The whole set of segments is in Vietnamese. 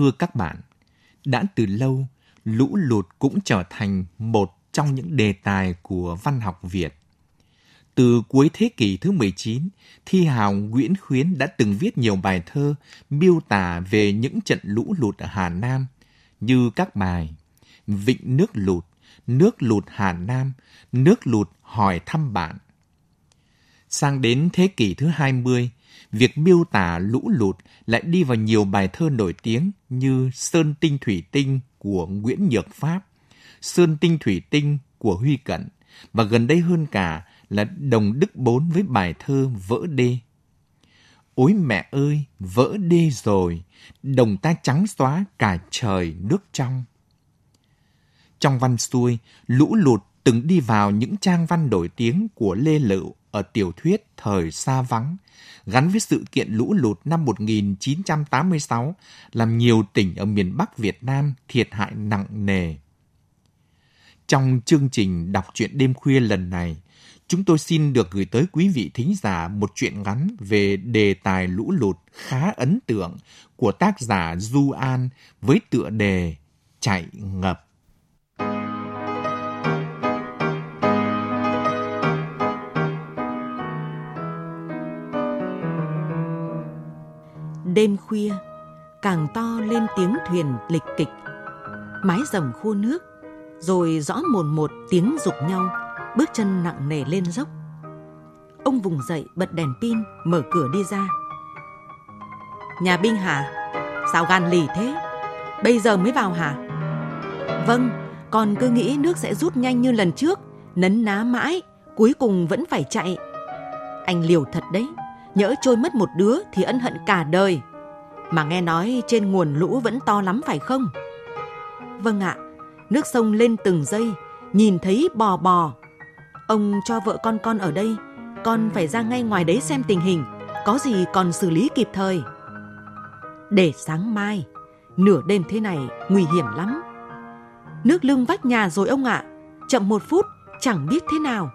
Thưa các bạn, đã từ lâu, lũ lụt cũng trở thành một trong những đề tài của văn học Việt. Từ cuối thế kỷ thứ 19, thi hào Nguyễn Khuyến đã từng viết nhiều bài thơ miêu tả về những trận lũ lụt ở Hà Nam, như các bài Vịnh nước lụt, Nước lụt Hà Nam, Nước lụt hỏi thăm bạn. Sang đến thế kỷ thứ 20, việc miêu tả lũ lụt lại đi vào nhiều bài thơ nổi tiếng như Sơn Tinh Thủy Tinh của Nguyễn Nhược Pháp, Sơn Tinh Thủy Tinh của Huy Cận và gần đây hơn cả là Đồng Đức Bốn với bài thơ Vỡ Đê. Ôi mẹ ơi, vỡ đê rồi, đồng ta trắng xóa cả trời nước trong. Trong văn xuôi, lũ lụt từng đi vào những trang văn nổi tiếng của Lê Lựu ở tiểu thuyết Thời Xa Vắng, gắn với sự kiện lũ lụt năm 1986 làm nhiều tỉnh ở miền Bắc Việt Nam thiệt hại nặng nề. Trong chương trình đọc truyện đêm khuya lần này, chúng tôi xin được gửi tới quý vị thính giả một truyện ngắn về đề tài lũ lụt khá ấn tượng của tác giả Du An với tựa đề Chạy ngập. Đêm khuya, càng to lên tiếng thuyền lịch kịch. Mái rồng khô nước, rồi rõ mồn một tiếng dục nhau, bước chân nặng nề lên dốc. Ông vùng dậy bật đèn pin, mở cửa đi ra. Nhà binh hả? Sao gan lì thế? Bây giờ mới vào hả? Vâng, còn cứ nghĩ nước sẽ rút nhanh như lần trước, nấn ná mãi, cuối cùng vẫn phải chạy. Anh liều thật đấy, nhỡ trôi mất một đứa thì ân hận cả đời. Mà nghe nói trên nguồn lũ vẫn to lắm phải không? Vâng ạ, nước sông lên từng giây, nhìn thấy bò bò. Ông cho vợ con con ở đây, con phải ra ngay ngoài đấy xem tình hình, có gì còn xử lý kịp thời. Để sáng mai, nửa đêm thế này nguy hiểm lắm. Nước lưng vách nhà rồi ông ạ, chậm một phút chẳng biết thế nào.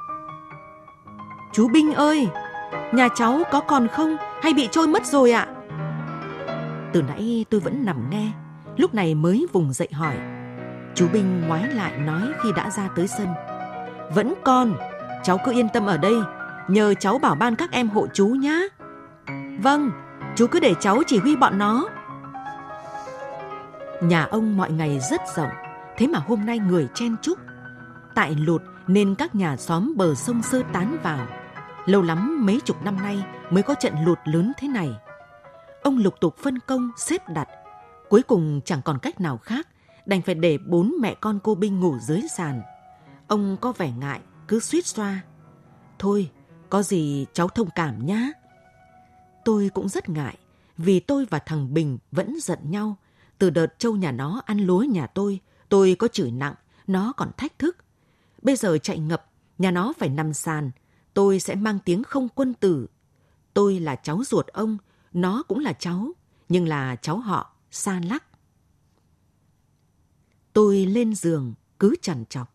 Chú Binh ơi, nhà cháu có còn không hay bị trôi mất rồi ạ? Từ nãy tôi vẫn nằm nghe, lúc này mới vùng dậy hỏi. Chú Binh ngoái lại nói khi đã ra tới sân. Vẫn còn, cháu cứ yên tâm ở đây, nhờ cháu bảo ban các em hộ chú nhá. Vâng, chú cứ để cháu chỉ huy bọn nó. Nhà ông mọi ngày rất rộng, thế mà hôm nay người chen chúc. Tại lụt nên các nhà xóm bờ sông sơ tán vào. Lâu lắm mấy chục năm nay mới có trận lụt lớn thế này. Ông lục tục phân công, xếp đặt. Cuối cùng chẳng còn cách nào khác, đành phải để bốn mẹ con cô Binh ngủ dưới sàn. Ông có vẻ ngại, cứ suýt xoa. Thôi, có gì cháu thông cảm nhá. Tôi cũng rất ngại, vì tôi và thằng Bình vẫn giận nhau. Từ đợt trâu nhà nó ăn lúa nhà tôi, tôi có chửi nặng, nó còn thách thức. Bây giờ chạy ngập, nhà nó phải nằm sàn, tôi sẽ mang tiếng không quân tử. Tôi là cháu ruột ông, nó cũng là cháu, nhưng là cháu họ, xa lắc. Tôi lên giường, cứ chằn chọc.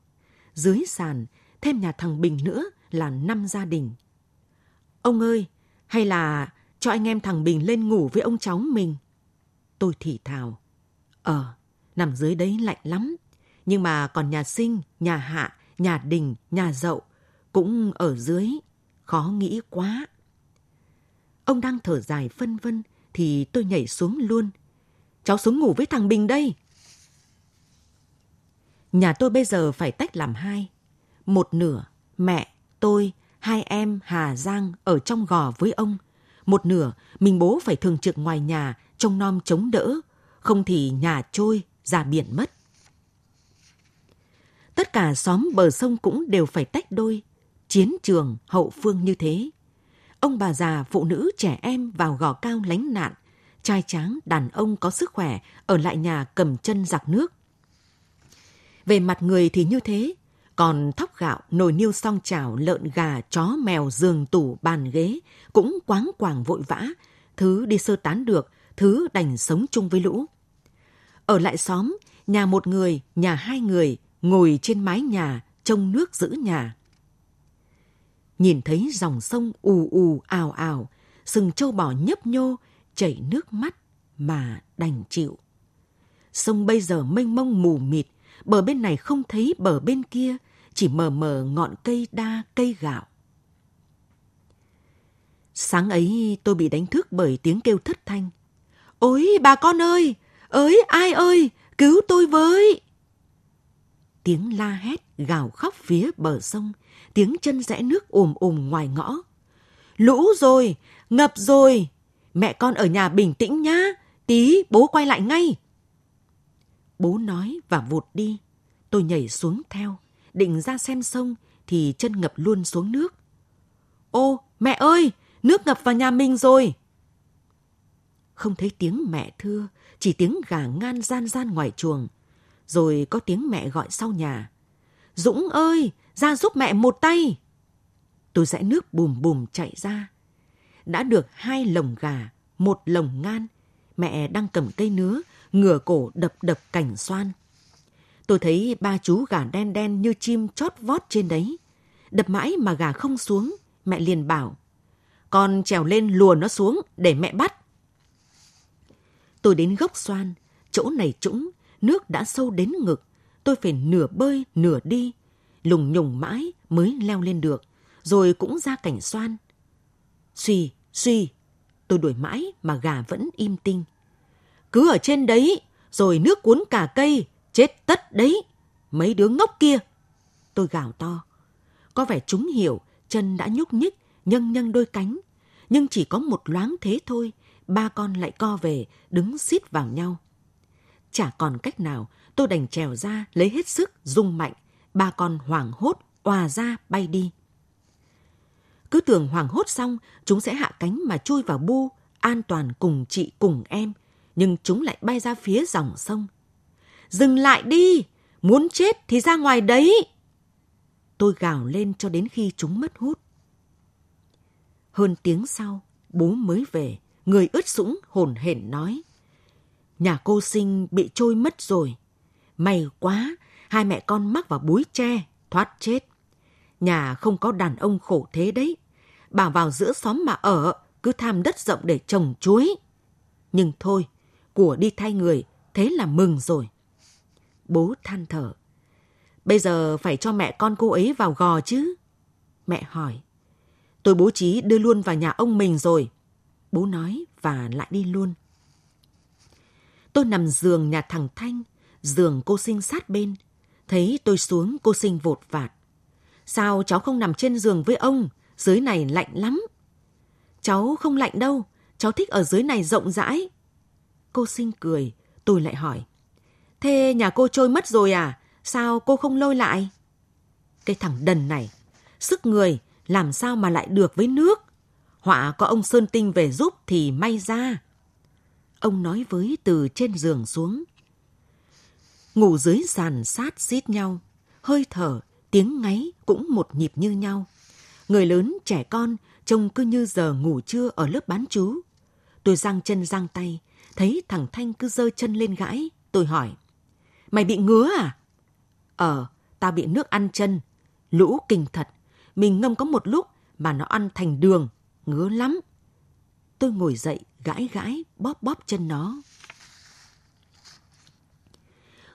Dưới sàn, thêm nhà thằng Bình nữa là năm gia đình. Ông ơi, hay là cho anh em thằng Bình lên ngủ với ông cháu mình? Tôi thì thào. Ờ, nằm dưới đấy lạnh lắm. Nhưng mà còn nhà sinh, nhà hạ, nhà đình, nhà dậu cũng ở dưới. Khó nghĩ quá. Ông đang thở dài phân vân thì tôi nhảy xuống luôn. Cháu xuống ngủ với thằng Bình đây. Nhà tôi bây giờ phải tách làm hai. Một nửa mẹ, Tôi, hai em Hà Giang ở trong gò với ông. Một nửa, mình bố phải thường trực ngoài nhà, trông nom chống đỡ, không thì nhà trôi, ra biển mất. Tất cả xóm bờ sông cũng đều phải tách đôi, chiến trường hậu phương như thế. Ông bà già, phụ nữ, trẻ em vào gò cao lánh nạn, trai tráng, đàn ông có sức khỏe ở lại nhà cầm chân giặc nước. Về mặt người thì như thế, còn thóc gạo, nồi niêu song chảo, lợn gà, chó mèo, giường tủ, bàn ghế cũng quáng quàng vội vã, thứ đi sơ tán được, thứ đành sống chung với lũ. Ở lại xóm, nhà một người, nhà hai người, ngồi trên mái nhà, trông nước giữ nhà. Nhìn thấy dòng sông ù ù ào ào, sừng trâu bò nhấp nhô, chảy nước mắt mà đành chịu. Sông bây giờ mênh mông mù mịt, bờ bên này không thấy bờ bên kia, chỉ mờ mờ ngọn cây đa cây gạo. Sáng ấy tôi bị đánh thức bởi tiếng kêu thất thanh. Ôi bà con ơi! Ơi ai ơi! Cứu tôi với! Tiếng la hét gào khóc phía bờ sông, tiếng chân rẽ nước ồm ồm ngoài ngõ. Lũ rồi! Ngập rồi! Mẹ con ở nhà bình tĩnh nhá! Tí bố quay lại ngay! Bố nói và vụt đi. Tôi nhảy xuống theo, định ra xem sông thì chân ngập luôn xuống nước. Ô, mẹ ơi, nước ngập vào nhà mình rồi. Không thấy tiếng mẹ thưa, chỉ tiếng gà ngan gian gian ngoài chuồng. Rồi có tiếng mẹ gọi sau nhà. Dũng ơi, ra giúp mẹ một tay. Tôi rẽ nước bùm bùm chạy ra. Đã được hai lồng gà, một lồng ngan. Mẹ đang cầm cây nứa, ngửa cổ đập đập cảnh xoan. Tôi thấy ba chú gà đen đen như chim chót vót trên đấy. Đập mãi mà gà không xuống, mẹ liền bảo. Con trèo lên lùa nó xuống để mẹ bắt. Tôi đến gốc xoan, chỗ này trũng, nước đã sâu đến ngực. Tôi phải nửa bơi, nửa đi. Lùng nhùng mãi mới leo lên được, rồi cũng ra cảnh xoan. Suy, suy, tôi đuổi mãi mà gà vẫn im tinh. Cứ ở trên đấy, rồi nước cuốn cả cây, chết tất đấy. Mấy đứa ngốc kia. Tôi gào to. Có vẻ chúng hiểu, chân đã nhúc nhích, nhân nhân đôi cánh. Nhưng chỉ có một loáng thế thôi, ba con lại co về, đứng xít vào nhau. Chả còn cách nào, tôi đành trèo ra, lấy hết sức, rung mạnh. Ba con hoảng hốt, òa ra, bay đi. Cứ tưởng hoảng hốt xong, chúng sẽ hạ cánh mà chui vào bu, an toàn cùng chị cùng em. Nhưng chúng lại bay ra phía dòng sông. Dừng lại đi! Muốn chết thì ra ngoài đấy! Tôi gào lên cho đến khi chúng mất hút. Hơn tiếng sau, bố mới về, người ướt sũng hồn hển nói. Nhà cô sinh bị trôi mất rồi. May quá, hai mẹ con mắc vào búi tre, thoát chết. Nhà không có đàn ông khổ thế đấy. Bà vào giữa xóm mà ở, cứ tham đất rộng để trồng chuối. Nhưng thôi, của đi thay người, thế là mừng rồi. Bố than thở. Bây giờ phải cho mẹ con cô ấy vào gò chứ? Mẹ hỏi. Tôi bố trí đưa luôn vào nhà ông mình rồi. Bố nói và lại đi luôn. Tôi nằm giường nhà thằng Thanh, giường cô sinh sát bên. Thấy tôi xuống cô sinh vột vạt. Sao cháu không nằm trên giường với ông? Dưới này lạnh lắm. Cháu không lạnh đâu, cháu thích ở dưới này rộng rãi. Cô sinh cười, tôi lại hỏi. Thế nhà cô trôi mất rồi à? Sao cô không lôi lại? Cái thằng đần này, sức người làm sao mà lại được với nước? Họa có ông Sơn Tinh về giúp thì may ra. Ông nói với từ trên giường xuống. Ngủ dưới sàn sát xít nhau, hơi thở, tiếng ngáy cũng một nhịp như nhau. Người lớn, trẻ con trông cứ như giờ ngủ trưa ở lớp bán chú. Tôi giang chân giang tay, thấy thằng Thanh cứ giơ chân lên gãi. Tôi hỏi, mày bị ngứa à? Ờ, tao bị nước ăn chân. Lũ kinh thật. Mình ngâm có một lúc mà nó ăn thành đường. Ngứa lắm. Tôi ngồi dậy, gãi gãi, bóp bóp chân nó.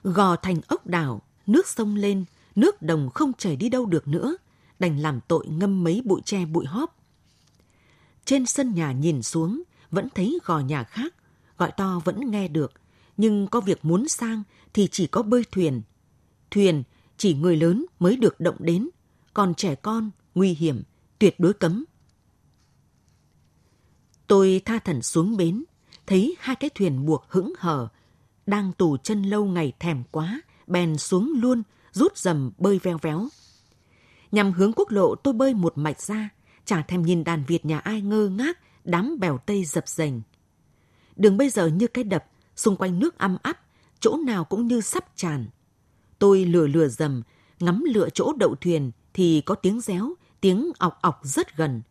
Gò thành ốc đảo, nước sông lên, nước đồng không chảy đi đâu được nữa, đành làm tội ngâm mấy bụi tre bụi hóp. Trên sân nhà nhìn xuống, vẫn thấy gò nhà khác, gọi to vẫn nghe được, nhưng có việc muốn sang thì chỉ có bơi thuyền. Thuyền chỉ người lớn mới được động đến, còn trẻ con nguy hiểm, tuyệt đối cấm. Tôi tha thần xuống bến, thấy hai cái thuyền buộc hững hở, đang tù chân lâu ngày thèm quá, bèn xuống luôn, rút dầm bơi veo véo. Nhằm hướng quốc lộ tôi bơi một mạch ra, chả thèm nhìn đàn Việt nhà ai ngơ ngác, đám bèo tây dập dềnh. Đường bây giờ như cái đập, xung quanh nước âm áp, chỗ nào cũng như sắp tràn. Tôi lừa lừa dầm, ngắm lựa chỗ đậu thuyền thì có tiếng réo, tiếng ọc ọc rất gần.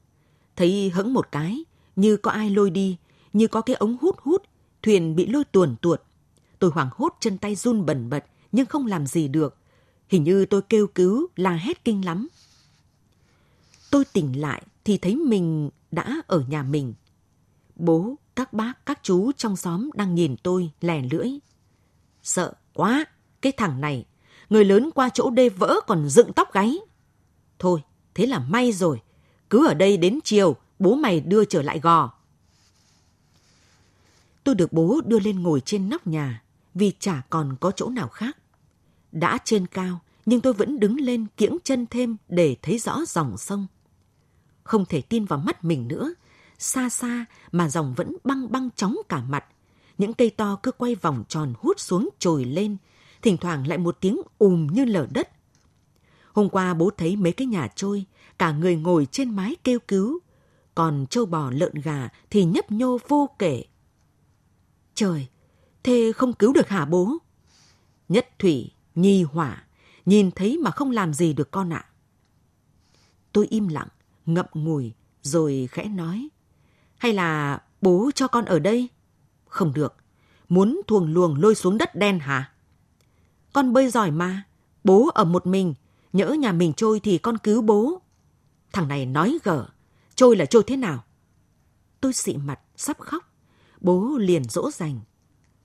Thấy hững một cái, như có ai lôi đi, như có cái ống hút hút, thuyền bị lôi tuồn tuột. Tôi hoảng hốt chân tay run bẩn bật, nhưng không làm gì được. Hình như tôi kêu cứu, la hét kinh lắm. Tôi tỉnh lại thì thấy mình đã ở nhà mình. Bố, các bác, các chú trong xóm đang nhìn tôi lè lưỡi. Sợ quá, cái thằng này, người lớn qua chỗ đê vỡ còn dựng tóc gáy. Thôi, thế là may rồi. Cứ ở đây đến chiều, bố mày đưa trở lại gò. Tôi được bố đưa lên ngồi trên nóc nhà vì chả còn có chỗ nào khác. Đã trên cao, nhưng tôi vẫn đứng lên kiễng chân thêm để thấy rõ dòng sông. Không thể tin vào mắt mình nữa, xa xa mà dòng vẫn băng băng chóng cả mặt. Những cây to cứ quay vòng tròn hút xuống trồi lên, thỉnh thoảng lại một tiếng ùm như lở đất. Hôm qua bố thấy mấy cái nhà trôi, cả người ngồi trên mái kêu cứu, còn trâu bò lợn gà thì nhấp nhô vô kể. Trời, thế không cứu được hả bố? Nhất thủy, nhi hỏa, nhìn thấy mà không làm gì được con ạ. Tôi im lặng, ngậm ngùi, rồi khẽ nói. Hay là bố cho con ở đây? Không được, muốn thuồng luồng lôi xuống đất đen hả? Con bơi giỏi mà, bố ở một mình, nhỡ nhà mình trôi thì con cứu bố. Thằng này nói gở, trôi là trôi thế nào? Tôi xị mặt, sắp khóc. Bố liền dỗ dành.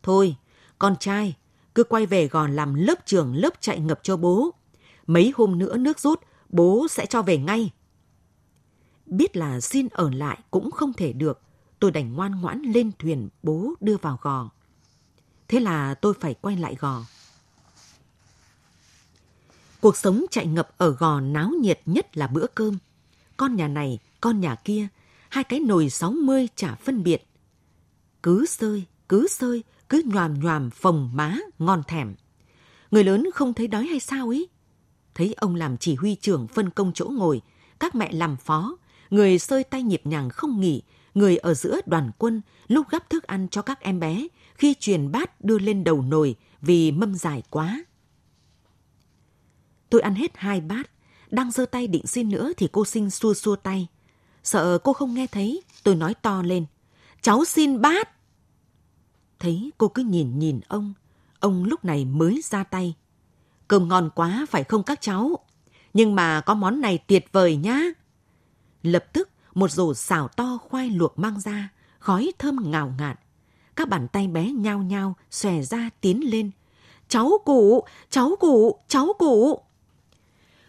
Thôi, con trai, cứ quay về gòn làm lớp trường lớp chạy ngập cho bố. Mấy hôm nữa nước rút, bố sẽ cho về ngay. Biết là xin ở lại cũng không thể được, tôi đành ngoan ngoãn lên thuyền bố đưa vào gò. Thế là tôi phải quay lại gò. Cuộc sống chạy ngập ở gò náo nhiệt nhất là bữa cơm. Con nhà này, con nhà kia, hai cái nồi sáu mươi chả phân biệt. Cứ sơi, cứ sơi, cứ nhòm nhòm phồng má, ngon thèm. Người lớn không thấy đói hay sao ý? Thấy ông làm chỉ huy trưởng phân công chỗ ngồi, các mẹ làm phó, người sơi tay nhịp nhàng không nghỉ, người ở giữa đoàn quân lúc gắp thức ăn cho các em bé, khi truyền bát đưa lên đầu nồi vì mâm dài quá. Tôi ăn hết hai bát, đang giơ tay định xin nữa thì cô sinh xua xua tay. Sợ cô không nghe thấy, tôi nói to lên. Cháu xin bát. Thấy cô cứ nhìn nhìn ông, ông lúc này mới ra tay. Cơm ngon quá phải không các cháu? Nhưng mà có món này tuyệt vời nhá. Lập tức một rổ xào to khoai luộc mang ra, khói thơm ngào ngạt. Các bàn tay bé nhao nhao xòe ra tiến lên. Cháu cụ, cháu cụ, cháu cụ.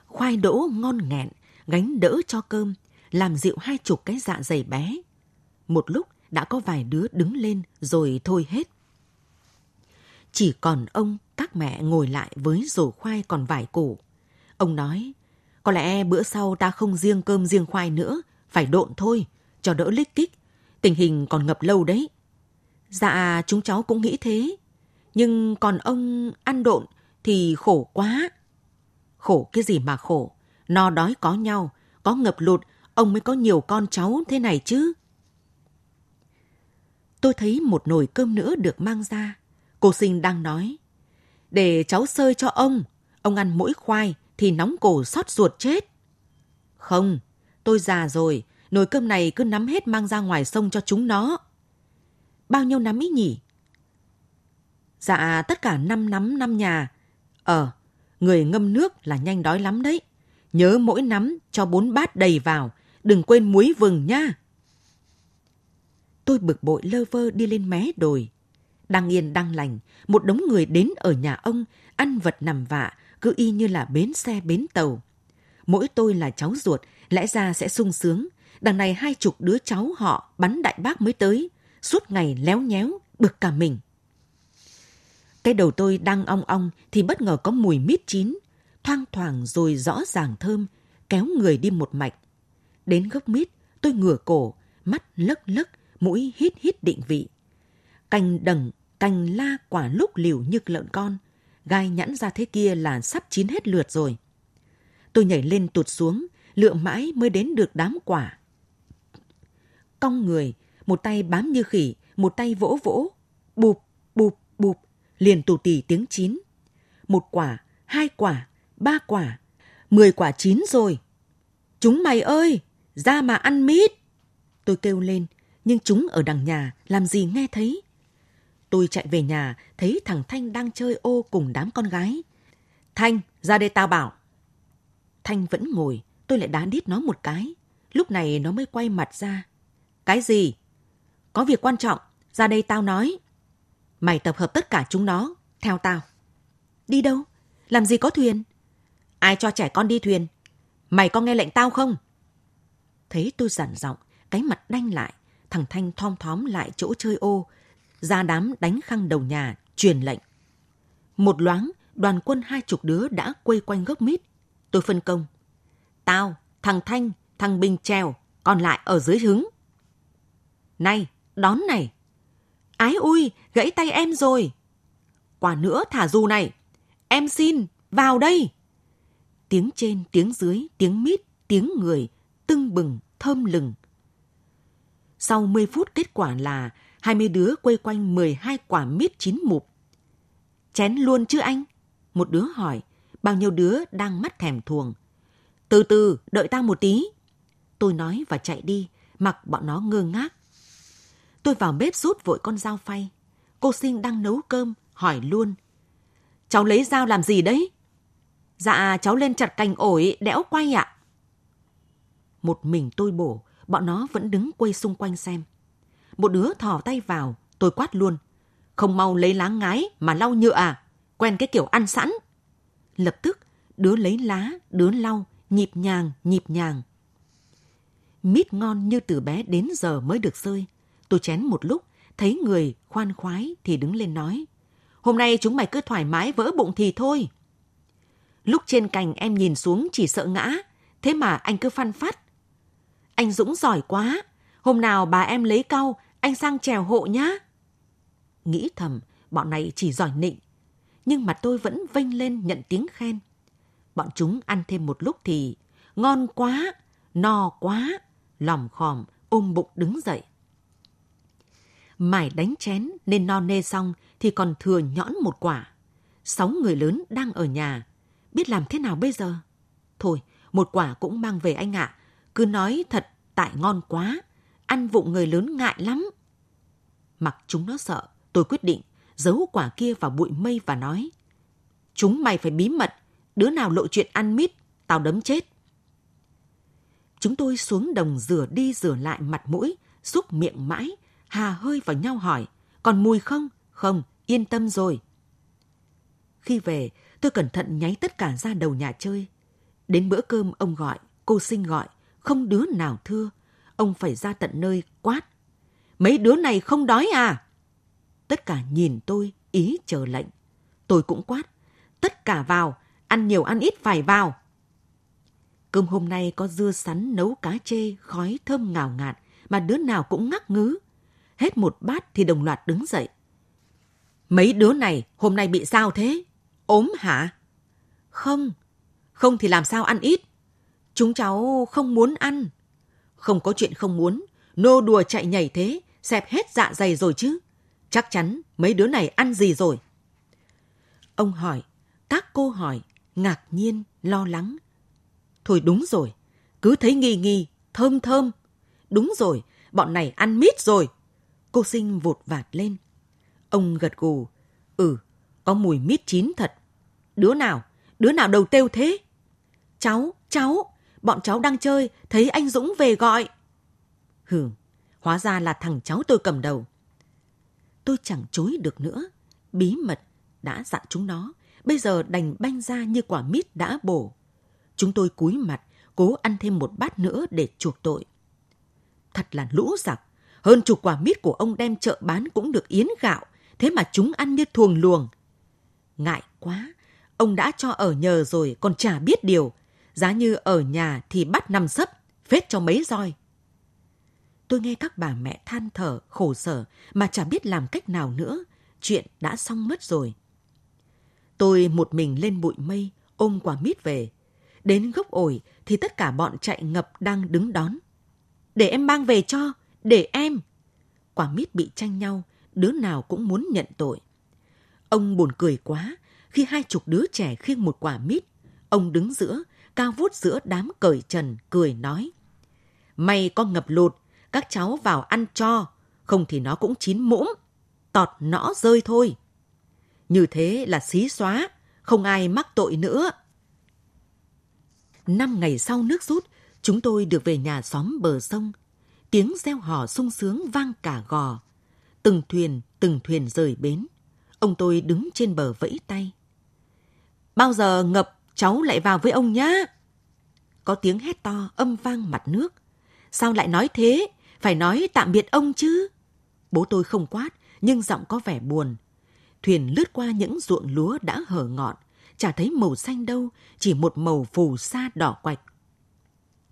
Khoai đỗ ngon nghẹn, gánh đỡ cho cơm, làm dịu hai chục cái dạ dày bé. Một lúc đã có vài đứa đứng lên rồi thôi hết. Chỉ còn ông, các mẹ ngồi lại với rổ khoai còn vài củ. Ông nói, có lẽ bữa sau ta không riêng cơm riêng khoai nữa, phải độn thôi, cho đỡ lích kích. Tình hình còn ngập lâu đấy. Dạ, chúng cháu cũng nghĩ thế. Nhưng còn ông ăn độn thì khổ quá. Khổ cái gì mà khổ? No đói có nhau, có ngập lụt, ông mới có nhiều con cháu thế này chứ. Tôi thấy một nồi cơm nữa được mang ra. Cô sinh đang nói. Để cháu sơi cho ông. Ông ăn mỗi khoai thì nóng cổ xót ruột chết. Không, tôi già rồi. Nồi cơm này cứ nắm hết mang ra ngoài sông cho chúng nó. Bao nhiêu nắm ý nhỉ? Dạ, tất cả năm nắm năm nhà. Ờ, người ngâm nước là nhanh đói lắm đấy. Nhớ mỗi nắm cho bốn bát đầy vào, đừng quên muối vừng nha. Tôi bực bội lơ vơ đi lên mé đồi. Đang yên đang lành, một đống người đến ở nhà ông, ăn vật nằm vạ, cứ y như là bến xe bến tàu. Mỗi tôi là cháu ruột, lẽ ra sẽ sung sướng. Đằng này hai chục đứa cháu họ bắn đại bác mới tới, suốt ngày léo nhéo, bực cả mình. Cái đầu tôi đang ong ong thì bất ngờ có mùi mít chín, thoang thoảng rồi rõ ràng thơm, kéo người đi một mạch. Đến gốc mít, tôi ngửa cổ, mắt lấc lấc, mũi hít hít định vị. Cành đằng, cành la quả lúc liều như lợn con, gai nhẵn ra thế kia là sắp chín hết lượt rồi. Tôi nhảy lên tụt xuống, lựa mãi mới đến được đám quả. Cong người, một tay bám như khỉ, một tay vỗ vỗ, bụp, bụp, bụp, liền tù tì tiếng chín. Một quả, hai quả, ba quả, mười quả chín rồi. Chúng mày ơi, ra mà ăn mít. Tôi kêu lên, nhưng chúng ở đằng nhà, làm gì nghe thấy. Tôi chạy về nhà, thấy thằng Thanh đang chơi ô cùng đám con gái. Thanh, ra đây tao bảo. Thanh vẫn ngồi, tôi lại đá đít nó một cái. Lúc này nó mới quay mặt ra. Cái gì? Có việc quan trọng, ra đây tao nói. Mày tập hợp tất cả chúng nó, theo tao. Đi đâu? Làm gì có thuyền? Ai cho trẻ con đi thuyền? Mày có nghe lệnh tao không? Thấy tôi giản giọng, cái mặt đanh lại, thằng Thanh thom thóm lại chỗ chơi ô, ra đám đánh khăng đầu nhà, truyền lệnh. Một loáng, đoàn quân hai chục đứa đã quây quanh gốc mít. Tôi phân công. Tao, thằng Thanh, thằng Bình trèo, còn lại ở dưới hứng. Này, đón này. Ái ui, gãy tay em rồi. Quả nữa thả dù này. Em xin, vào đây. Tiếng trên, tiếng dưới, tiếng mít, tiếng người, tưng bừng, thơm lừng. Sau 10 phút kết quả là 20 đứa quây quanh 12 quả mít chín mụp. Chén luôn chứ anh? Một đứa hỏi, bao nhiêu đứa đang mắt thèm thuồng. Từ từ, đợi ta một tí. Tôi nói và chạy đi, mặc bọn nó ngơ ngác. Tôi vào bếp rút vội con dao phay. Cô sinh đang nấu cơm, hỏi luôn. Cháu lấy dao làm gì đấy? Dạ, cháu lên chặt cành ổi, đẽo quay ạ. Một mình tôi bổ, bọn nó vẫn đứng quay xung quanh xem. Một đứa thò tay vào, tôi quát luôn. Không mau lấy lá ngái mà lau nhựa à? Quen cái kiểu ăn sẵn. Lập tức, đứa lấy lá, đứa lau, nhịp nhàng, nhịp nhàng. Mít ngon như từ bé đến giờ mới được rơi. Tôi chén một lúc, thấy người khoan khoái thì đứng lên nói. Hôm nay chúng mày cứ thoải mái vỡ bụng thì thôi. Lúc trên cành em nhìn xuống chỉ sợ ngã, thế mà anh cứ phăn phát. Anh Dũng giỏi quá, hôm nào bà em lấy cau, anh sang trèo hộ nhá. Nghĩ thầm, bọn này chỉ giỏi nịnh, nhưng mà tôi vẫn vênh lên nhận tiếng khen. Bọn chúng ăn thêm một lúc thì ngon quá, no quá, lòm khòm, ôm bụng đứng dậy. Mải đánh chén nên no nê xong thì còn thừa nhõn một quả. Sáu người lớn đang ở nhà, biết làm thế nào bây giờ? Thôi, một quả cũng mang về anh ạ. Cứ nói thật tại ngon quá, ăn vụng người lớn ngại lắm. Mặc chúng nó sợ, tôi quyết định giấu quả kia vào bụi mây và nói Chúng mày phải bí mật, đứa nào lộ chuyện ăn mít, tao đấm chết. Chúng tôi xuống đồng rửa đi rửa lại mặt mũi, xúc miệng mãi, hà hơi vào nhau hỏi, còn mùi không? Không, yên tâm rồi. Khi về, tôi cẩn thận nháy tất cả ra đầu nhà chơi. Đến bữa cơm ông gọi, cô sinh gọi, không đứa nào thưa. Ông phải ra tận nơi quát. Mấy đứa này không đói à? Tất cả nhìn tôi, ý chờ lệnh. Tôi cũng quát. Tất cả vào, ăn nhiều ăn ít phải vào. Cơm hôm nay có dưa sắn nấu cá chê, khói thơm ngào ngạt, mà đứa nào cũng ngắc ngứ. Hết một bát thì đồng loạt đứng dậy. Mấy đứa này hôm nay bị sao thế? Ốm hả? Không, không thì làm sao ăn ít? Chúng cháu không muốn ăn. Không có chuyện không muốn, nô đùa chạy nhảy thế, xẹp hết dạ dày rồi chứ. Chắc chắn mấy đứa này ăn gì rồi? Ông hỏi, các cô hỏi, ngạc nhiên, lo lắng. Thôi đúng rồi, cứ thấy nghi nghi, thơm thơm. Đúng rồi, bọn này ăn mít rồi. Cô sinh vụt vạt lên. Ông gật gù. Ừ, có mùi mít chín thật. Đứa nào? Đứa nào đầu têu thế? Cháu, cháu, bọn cháu đang chơi, thấy anh Dũng về gọi. Hừ, hóa ra là thằng cháu tôi cầm đầu. Tôi chẳng chối được nữa. Bí mật đã dặn chúng nó, bây giờ đành banh ra như quả mít đã bổ. Chúng tôi cúi mặt, cố ăn thêm một bát nữa để chuộc tội. Thật là lũ giặc, hơn chục quả mít của ông đem chợ bán cũng được yến gạo, thế mà chúng ăn như thuồng luồng. Ngại quá, ông đã cho ở nhờ rồi còn chả biết điều. Giá như ở nhà thì bắt nằm sấp, phết cho mấy roi. Tôi nghe các bà mẹ than thở, khổ sở mà chả biết làm cách nào nữa. Chuyện đã xong mất rồi. Tôi một mình lên bụi mây, ôm quả mít về. Đến gốc ổi thì tất cả bọn chạy ngập đang đứng đón. Để em mang về cho, để em. Quả mít bị tranh nhau, đứa nào cũng muốn nhận tội. Ông buồn cười quá khi hai chục đứa trẻ khiêng một quả mít. Ông đứng giữa, cao vút giữa đám cởi trần, cười nói. May có ngập lụt, các cháu vào ăn cho, không thì nó cũng chín mũm, tọt nõ rơi thôi. Như thế là xí xóa, không ai mắc tội nữa. Năm ngày sau nước rút, chúng tôi được về nhà xóm bờ sông. Tiếng reo hò sung sướng vang cả gò. Từng thuyền, từng thuyền rời bến. Ông tôi đứng trên bờ vẫy tay. Bao giờ ngập, cháu lại vào với ông nhá. Có tiếng hét to âm vang mặt nước. Sao lại nói thế? Phải nói tạm biệt ông chứ. Bố tôi không quát, nhưng giọng có vẻ buồn. Thuyền lướt qua những ruộng lúa đã hở ngọn, chả thấy màu xanh đâu, chỉ một màu phù sa đỏ quạch.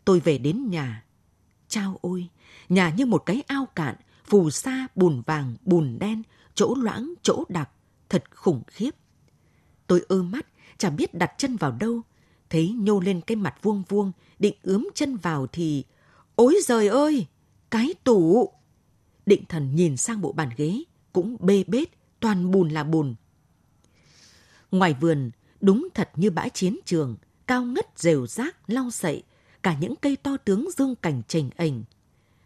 Tôi về đến nhà. Chao ôi, nhà như một cái ao cạn, phù sa, bùn vàng, bùn đen, chỗ loãng, chỗ đặc, thật khủng khiếp. Tôi ơ mắt, chả biết đặt chân vào đâu, thấy nhô lên cái mặt vuông vuông, định ướm chân vào thì... Ôi giời ơi! Cái tủ! Định thần nhìn sang bộ bàn ghế, cũng bê bết, toàn bùn là bùn. Ngoài vườn, đúng thật như bãi chiến trường, cao ngất rều rác, lau sậy, cả những cây to tướng dương cảnh chành ảnh.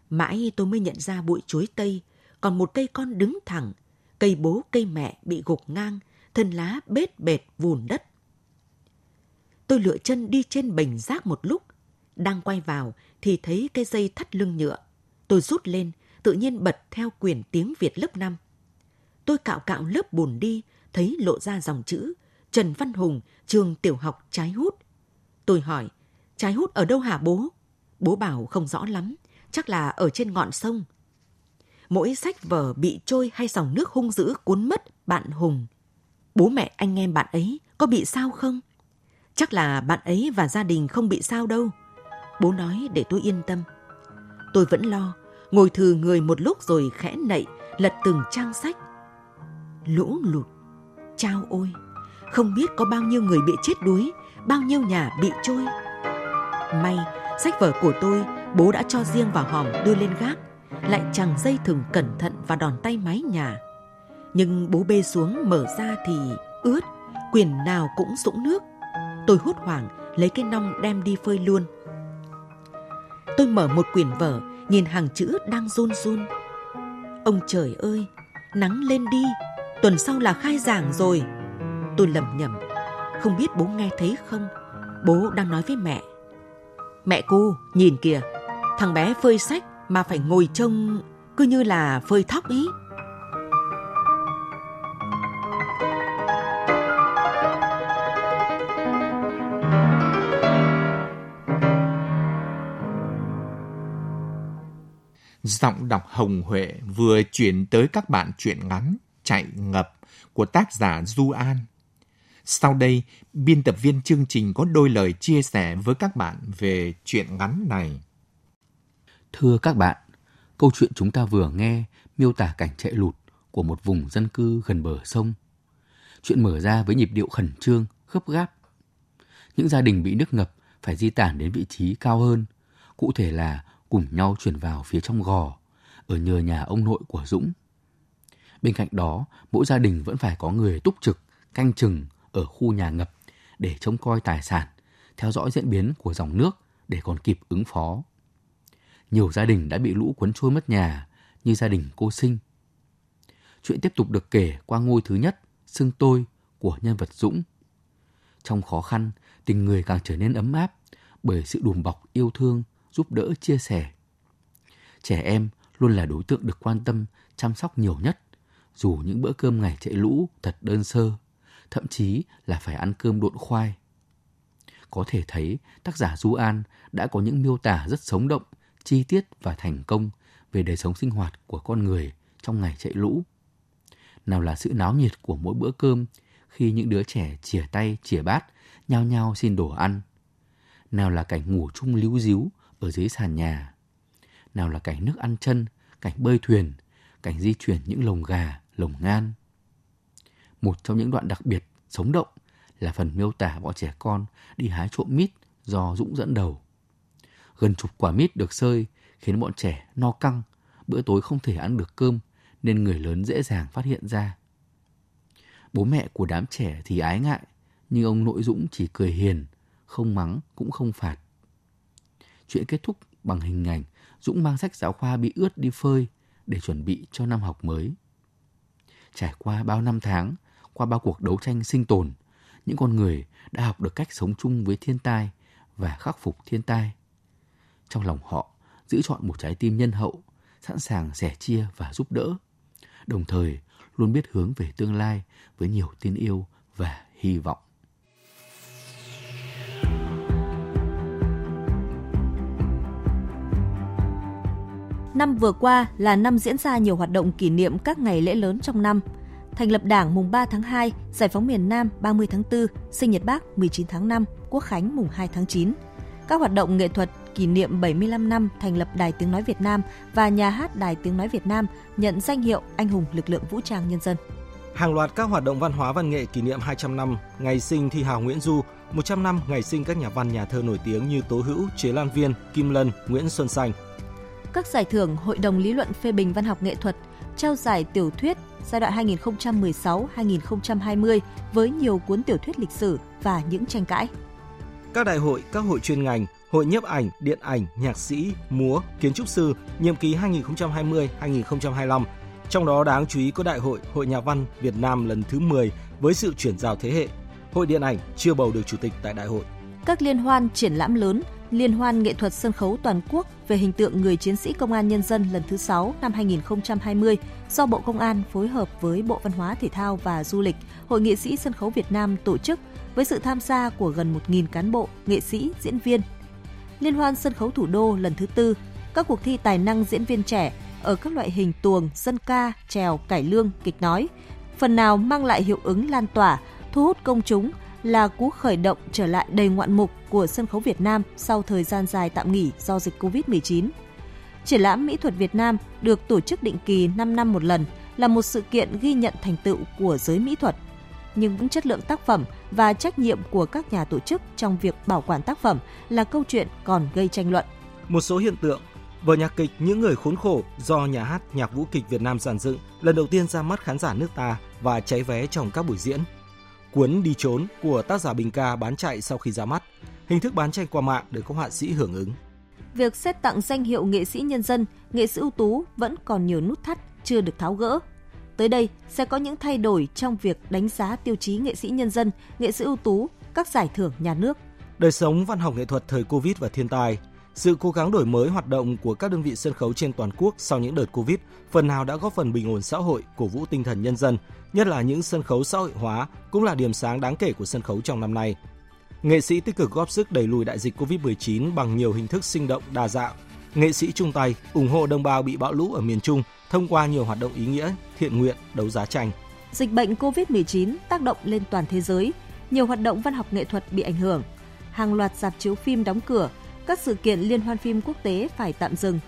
Mãi tôi mới nhận ra bụi chuối tây, còn một cây con đứng thẳng, cây bố cây mẹ bị gục ngang, thân lá bết bệt vùn đất. Tôi lựa chân đi trên bình rác một lúc, đang quay vào thì thấy cây dây thắt lưng nhựa. Tôi rút lên, tự nhiên bật theo quyển tiếng Việt lớp 5. Tôi cạo cạo lớp bùn đi, thấy lộ ra dòng chữ Trần Văn Hùng, trường tiểu học Trái Hút. Tôi hỏi, Trái Hút ở đâu hả bố? Bố bảo không rõ lắm, chắc là ở trên ngọn sông. Mỗi sách vở bị trôi hay dòng nước hung dữ cuốn mất bạn Hùng. Bố mẹ anh em bạn ấy có bị sao không? Chắc là bạn ấy và gia đình không bị sao đâu. Bố nói để tôi yên tâm. Tôi vẫn lo, ngồi thừ người một lúc rồi khẽ nậy, lật từng trang sách. Lũ lụt, trao ôi, không biết có bao nhiêu người bị chết đuối, bao nhiêu nhà bị trôi. May, sách vở của tôi bố đã cho riêng vào hòm đưa lên gác, lại chẳng dây thừng cẩn thận và đòn tay mái nhà. Nhưng bố bê xuống mở ra thì ướt, quyền nào cũng sũng nước. Tôi hốt hoảng lấy cái nong đem đi phơi luôn. Tôi mở một quyển vở, nhìn hàng chữ đang run run. Ông trời ơi, nắng lên đi, tuần sau là khai giảng rồi. Tôi lầm nhầm, không biết bố nghe thấy không? Bố đang nói với mẹ. Mẹ cô, nhìn kìa, thằng bé phơi sách mà phải ngồi trông cứ như là phơi thóc ý. Giọng đọc Hồng Huệ vừa chuyển tới các bạn truyện ngắn Chạy ngập của tác giả Du An. Sau đây, biên tập viên chương trình có đôi lời chia sẻ với các bạn về chuyện ngắn này. Thưa các bạn, câu chuyện chúng ta vừa nghe miêu tả cảnh chạy lụt của một vùng dân cư gần bờ sông. Chuyện mở ra với nhịp điệu khẩn trương, gấp gáp. Những gia đình bị nước ngập phải di tản đến vị trí cao hơn, cụ thể là cùng nhau chuyển vào phía trong gò, ở nhờ nhà ông nội của Dũng. Bên cạnh đó, mỗi gia đình vẫn phải có người túc trực, canh chừng ở khu nhà ngập để trông coi tài sản, theo dõi diễn biến của dòng nước để còn kịp ứng phó. Nhiều gia đình đã bị lũ cuốn trôi mất nhà, như gia đình cô Sinh. Chuyện tiếp tục được kể qua ngôi thứ nhất, xưng tôi, của nhân vật Dũng. Trong khó khăn, tình người càng trở nên ấm áp bởi sự đùm bọc yêu thương, giúp đỡ chia sẻ. Trẻ em luôn là đối tượng được quan tâm, chăm sóc nhiều nhất, dù những bữa cơm ngày chạy lũ thật đơn sơ, thậm chí là phải ăn cơm độn khoai. Có thể thấy tác giả Du An đã có những miêu tả rất sống động, chi tiết và thành công về đời sống sinh hoạt của con người trong ngày chạy lũ. Nào là sự náo nhiệt của mỗi bữa cơm khi những đứa trẻ chìa tay, chìa bát, nhao nhao xin đồ ăn. nào là cảnh ngủ chung líu díu ở dưới sàn nhà, nào là cảnh nước ăn chân, cảnh bơi thuyền, cảnh di chuyển những lồng gà, lồng ngan. Một trong những đoạn đặc biệt sống động là phần miêu tả bọn trẻ con đi hái trộm mít do Dũng dẫn đầu. Gần chục quả mít được sơi khiến bọn trẻ no căng, bữa tối không thể ăn được cơm nên người lớn dễ dàng phát hiện ra. Bố mẹ của đám trẻ thì ái ngại, nhưng ông nội Dũng chỉ cười hiền, không mắng cũng không phạt. Chuyện kết thúc bằng hình ảnh Dũng mang sách giáo khoa bị ướt đi phơi để chuẩn bị cho năm học mới. Trải qua bao năm tháng, qua bao cuộc đấu tranh sinh tồn, những con người đã học được cách sống chung với thiên tai và khắc phục thiên tai. Trong lòng họ giữ chọn một trái tim nhân hậu, sẵn sàng sẻ chia và giúp đỡ, đồng thời luôn biết hướng về tương lai với nhiều tin yêu và hy vọng. Năm vừa qua là năm diễn ra nhiều hoạt động kỷ niệm các ngày lễ lớn trong năm. Thành lập Đảng mùng 3 tháng 2, Giải phóng miền Nam 30 tháng 4, sinh nhật Bác 19 tháng 5, Quốc khánh mùng 2 tháng 9. Các hoạt động nghệ thuật kỷ niệm 75 năm thành lập Đài Tiếng Nói Việt Nam và Nhà hát Đài Tiếng Nói Việt Nam nhận danh hiệu Anh hùng lực lượng vũ trang nhân dân. Hàng loạt các hoạt động văn hóa văn nghệ kỷ niệm 200 năm ngày sinh thi hào Nguyễn Du, 100 năm ngày sinh các nhà văn nhà thơ nổi tiếng như Tố Hữu, Chế Lan Viên, Kim Lân, Nguyễn Xuân Sành, các giải thưởng Hội đồng lý luận phê bình văn học nghệ thuật, trao giải tiểu thuyết giai đoạn 2016-2020 với nhiều cuốn tiểu thuyết lịch sử và những tranh cãi. Các đại hội, các hội chuyên ngành, hội nhiếp ảnh, điện ảnh, nhạc sĩ, múa, kiến trúc sư nhiệm kỳ 2020-2025. Trong đó đáng chú ý có Đại hội Hội Nhà văn Việt Nam lần thứ 10 với sự chuyển giao thế hệ. Hội điện ảnh chưa bầu được chủ tịch tại đại hội. Các liên hoan triển lãm lớn, Liên hoan nghệ thuật sân khấu toàn quốc về hình tượng người chiến sĩ công an nhân dân lần thứ 6 năm 2020 do Bộ Công an phối hợp với Bộ Văn hóa Thể thao và Du lịch, Hội nghệ sĩ sân khấu Việt Nam tổ chức với sự tham gia của gần 1.000 cán bộ, nghệ sĩ, diễn viên. Liên hoan sân khấu thủ đô lần thứ tư, các cuộc thi tài năng diễn viên trẻ ở các loại hình tuồng, dân ca, trèo, cải lương, kịch nói, phần nào mang lại hiệu ứng lan tỏa, thu hút công chúng là cú khởi động trở lại đầy ngoạn mục của sân khấu Việt Nam sau thời gian dài tạm nghỉ do dịch Covid-19. Triển lãm mỹ thuật Việt Nam được tổ chức định kỳ 5 năm một lần là một sự kiện ghi nhận thành tựu của giới mỹ thuật. Nhưng chất lượng tác phẩm và trách nhiệm của các nhà tổ chức trong việc bảo quản tác phẩm là câu chuyện còn gây tranh luận. Một số hiện tượng Vở nhạc kịch Những người khốn khổ do nhà hát Nhạc vũ kịch Việt Nam giàn dựng lần đầu tiên ra mắt khán giả nước ta và cháy vé trong các buổi diễn. Cuốn Đi trốn của tác giả Bình Ca bán chạy sau khi ra mắt. Hình thức bán chạy qua mạng để các họa sĩ hưởng ứng. Việc xét tặng danh hiệu nghệ sĩ nhân dân, nghệ sĩ ưu tú vẫn còn nhiều nút thắt chưa được tháo gỡ. Tới đây sẽ có những thay đổi trong việc đánh giá tiêu chí nghệ sĩ nhân dân, nghệ sĩ ưu tú, các giải thưởng nhà nước. Đời sống văn học nghệ thuật thời Covid và thiên tai sự cố gắng đổi mới hoạt động của các đơn vị sân khấu trên toàn quốc sau những đợt Covid phần nào đã góp phần bình ổn xã hội, cổ vũ tinh thần nhân dân, nhất là những sân khấu xã hội hóa cũng là điểm sáng đáng kể của sân khấu trong năm nay. Nghệ sĩ tích cực góp sức đẩy lùi đại dịch Covid-19 bằng nhiều hình thức sinh động đa dạng. Nghệ sĩ chung tay ủng hộ đồng bào bị bão lũ ở miền Trung thông qua nhiều hoạt động ý nghĩa, thiện nguyện, đấu giá tranh. Dịch bệnh Covid-19 tác động lên toàn thế giới, nhiều hoạt động văn học nghệ thuật bị ảnh hưởng. Hàng loạt dạp chiếu phim đóng cửa, các sự kiện liên hoan phim quốc tế phải tạm dừng.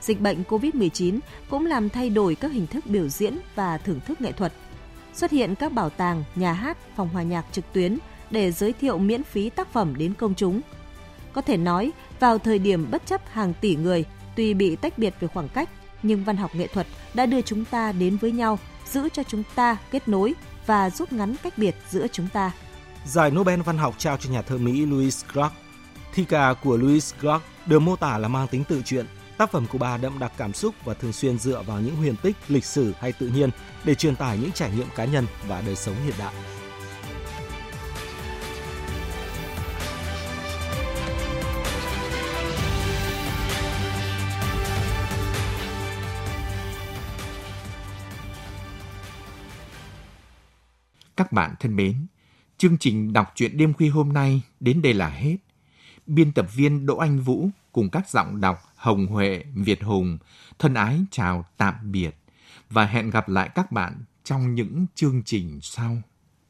Dịch bệnh COVID-19 cũng làm thay đổi các hình thức biểu diễn và thưởng thức nghệ thuật. Xuất hiện các bảo tàng, nhà hát, phòng hòa nhạc trực tuyến để giới thiệu miễn phí tác phẩm đến công chúng. Có thể nói, vào thời điểm bất chấp hàng tỷ người, tuy bị tách biệt về khoảng cách, nhưng văn học nghệ thuật đã đưa chúng ta đến với nhau, giữ cho chúng ta kết nối và rút ngắn cách biệt giữa chúng ta. Giải Nobel văn học trao cho nhà thơ Mỹ Louis Clark Thi ca của Louis Clark được mô tả là mang tính tự truyện. Tác phẩm của bà đậm đặc cảm xúc và thường xuyên dựa vào những huyền tích, lịch sử hay tự nhiên để truyền tải những trải nghiệm cá nhân và đời sống hiện đại. Bạn thân mến, chương trình đọc truyện đêm khuya hôm nay đến đây là hết biên tập viên Đỗ Anh Vũ cùng các giọng đọc Hồng Huệ, Việt Hùng, thân ái chào tạm biệt và hẹn gặp lại các bạn trong những chương trình sau.